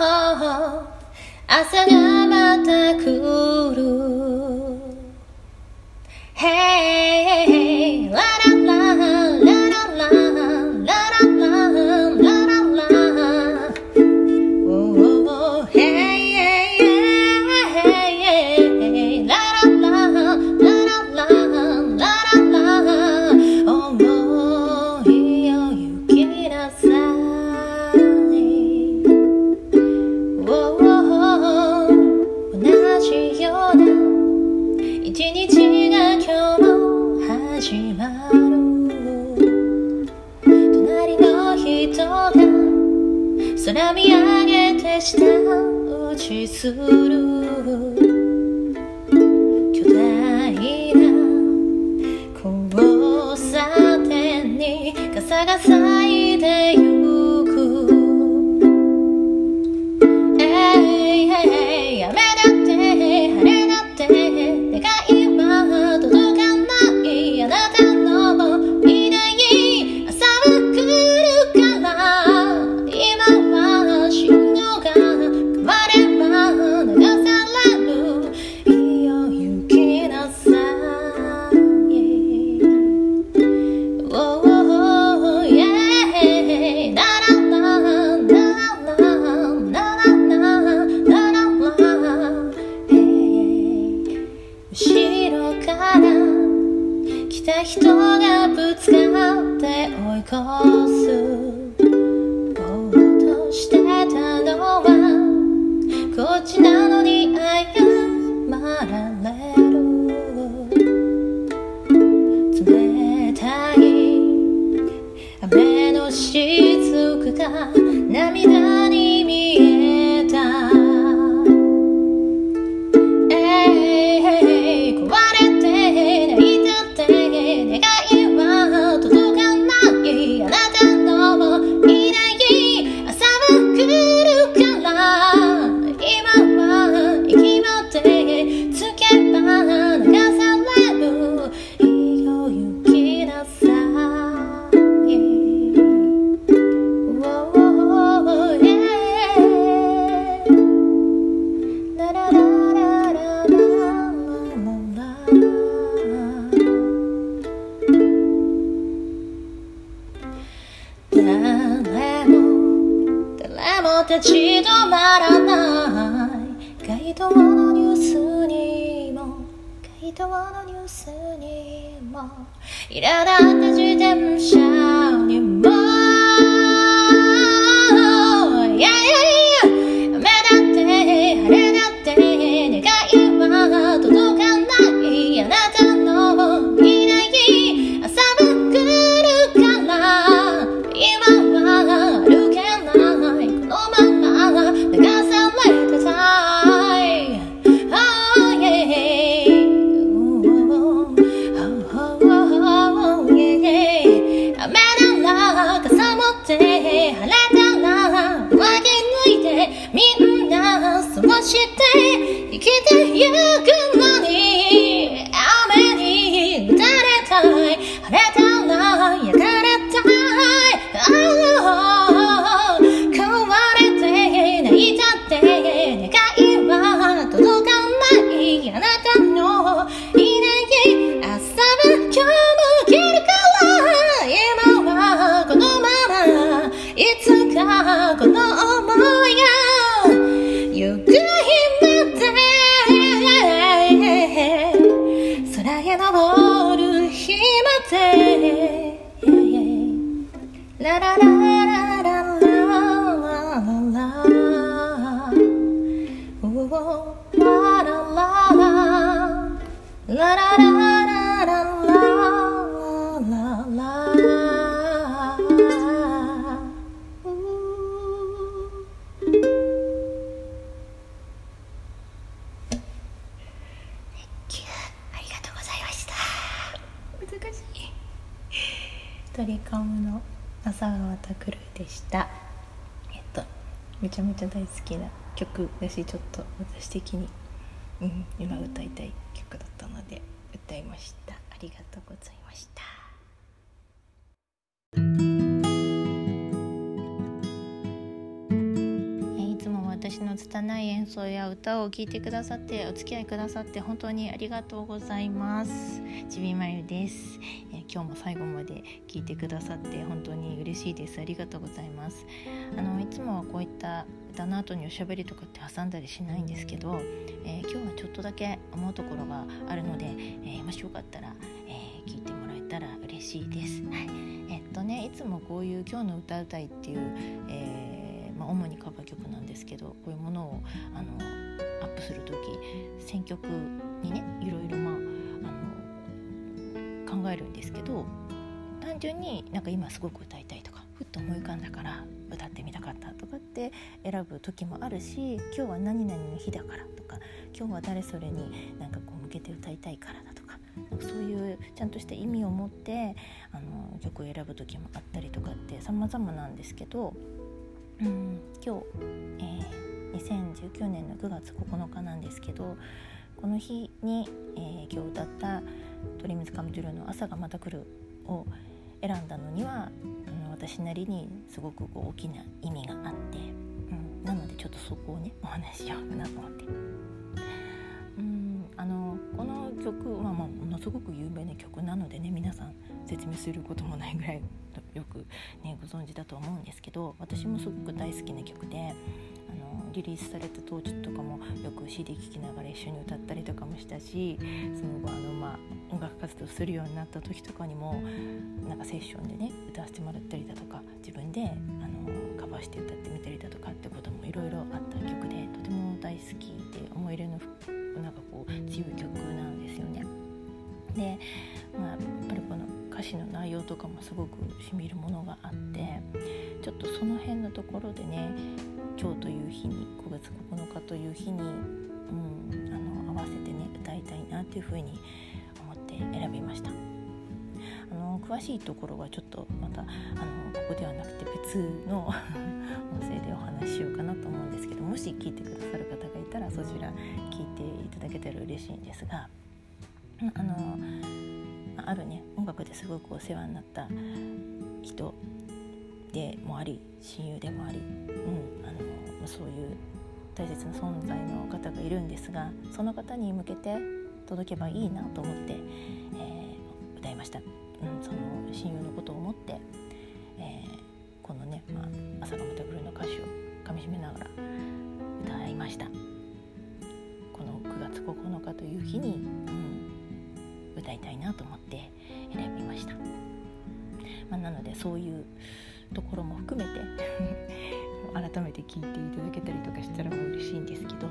朝がまた来る。Hey, 日が今日も始まる。隣の人が空見上げて下打ちする。巨大な交差点に傘が咲いてゆくから来た人がぶつかって追い越す。ぼーっとしてたのはこっちなのに謝られる。冷たい雨の雫が涙立ち止まらない。街頭のニュースにも。街頭のニュースにも。苛立った自転車。つかこの想いが行く日まで空へ昇る日までラララララララララ Oh, la la la la la トリカムの朝川拓郎でした。えっとめちゃめちゃ大好きな曲だしちょっと私的に、うん、今歌いたい曲だったので歌いました。ありがとうございました。私の拙い演奏や歌を聴いてくださってお付き合いくださって本当にありがとうございます。ちびまゆです、え今日も最後まで聞いてくださって本当に嬉しいです。ありがとうございます。あのいつもはこういった歌の後におしゃべりとかって挟んだりしないんですけど、えー、今日はちょっとだけ思うところがあるので、えー、もしよかったら、え聞いてもらえたら嬉しいです、はい、えっとねいつもこういう「今日の歌うたい」っていう、えー、主にカバー曲なんですけどこういうものをあのアップする時選曲にねいろいろ、まあ、あの考えるんですけど単純になんか今すごく歌いたいとかふっと思い浮かんだから歌ってみたかったとかって選ぶ時もあるし今日は何々の日だからとか今日は誰それになんかこう向けて歌いたいからだとかなんかそういうちゃんとした意味を持ってあの曲を選ぶ時もあったりとかって様々なんですけどうん今日、えー、2019年の9月9日なんですけどこの日に、えー、今日歌った「鳥水カムトゥルの朝がまた来る」を選んだのにはあの私なりにすごくこう大きな意味があって、うん、なのでちょっとそこをねお話ししようかなと思って。この曲は、まあ、ものすごく有名な曲なのでね皆さん説明することもないぐらいよく、ね、ご存知だと思うんですけど私もすごく大好きな曲であのリリースされた当時とかもよく CD 聴きながら一緒に歌ったりとかもしたしその後あの、まあ、音楽活動するようになった時とかにもなんかセッションでね歌わせてもらったりだとか自分であのカバーして歌ってみたりだとかってこともいろいろあった曲でとても大好きで思い入れのなんかこう強い曲なんですよね。で、まあ、やっぱりこの歌詞の内容とかもすごくしみるものがあってちょっとその辺のところでね今日という日に5月9日という日に、うん、あの合わせてね歌いたいなっていうふうに思って選びました。あの詳しいところはちょっとまたあのここではなくて別の 音声でお話ししようかなと思うんですけどもし聞いてくださる方がいたらそちら聞いていただけたら嬉しいんですがあのあるね音楽ですごくお世話になった人でもあり親友でもあり、うん、あのそういう大切な存在の方がいるんですがその方に向けて届けばいいなと思って、えー、歌いました、うん、その親友のことを思って、えー、このね、まあ、朝がまた来るの歌詞をかみしめながら歌いました。この9月9日という日に、うん歌いたいなと思って選びました、まあ、なのでそういうところも含めて 改めて聞いていただけたりとかしたら嬉しいんですけどそ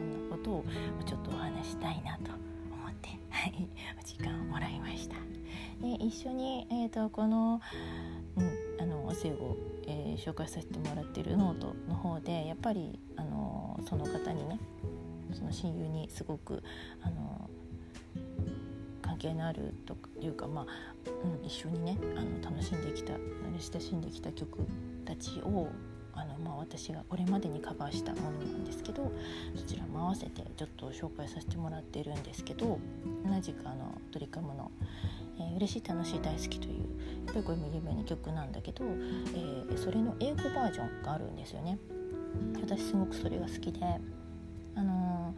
んなことをちょっとお話したいなと思って、はい、お時間をもらいました。で一緒に、えーと、この,、うん、あのお世を、えー、紹介させてもらってるノートの方でやっぱりあのその方にねその親友にすごくあの関係のあるというか、まあうん、一緒にねあの楽しんできた慣れ親しんできた曲たちをあの、まあ、私がこれまでにカバーしたものなんですけどそちらも合わせてちょっと紹介させてもらってるんですけど同じくあのドリカムの「えー、嬉しい楽しい大好き」というやっぱりこれも有名な曲なんだけど、えー、それの英語バージョンがあるんですよね。私すごくそれが好きで、あの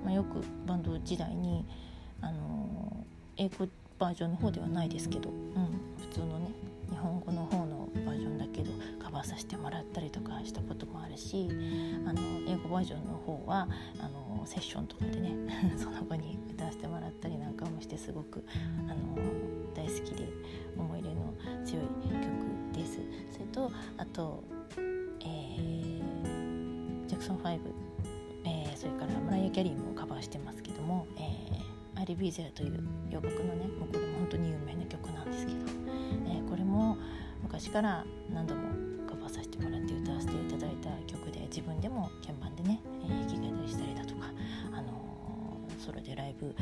ー、まあ、よくバンド時代に、あの英語バージョンの方ではないですけど、うん、普通のね日本語の方のバージョンだけどカバーさせてもらったりとかしたこともあるしあの英語バージョンの方はあのセッションとかでね その後に歌わせてもらったりなんかもしてすごくあの大好きで思い入れの強い曲です。それとあと、えー、ジャクソン5、えー、それからマライア・キャリーもカバーしてますけども、えーアリ・ビーゼラという洋楽のねもうこれも本当に有名な曲なんですけど、えー、これも昔から何度もカバーさせてもらって歌わせていただいた曲で自分でも鍵盤でね、えー、弾き語りしたりだとか、あのー、ソロでライブ、ね、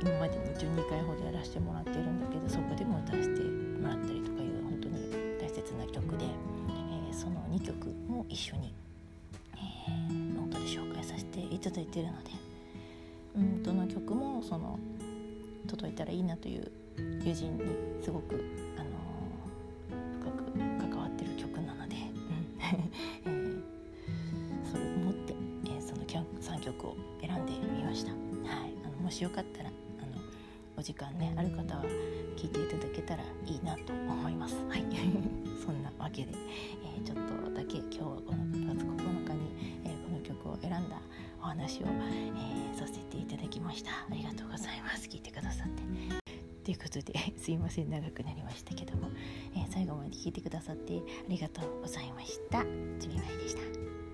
今までに12回ほどやらせてもらってるんだけどそこでも歌わせてもらったりとかいう本当に大切な曲で、えー、その2曲も一緒に、えー、ノートで紹介させていただいているので。うんどの曲もその届いたらいいなという友人にすごく、あのー、深く関わってる曲なので、うん。えー、曲を選んでみました、はい、あのもしよかったらあのお時間ねある方は聴いていただけたらいいなと思います。はい。そんなわけで、えー、ちょっとだけ今日はこの9月9日に、えー、この曲を選んだお話を、えー、きました。ありがとうございます。聞いてくださって。ということで すいません。長くなりましたけども、え最後まで聞いてくださってありがとうございました。ちびまりでした。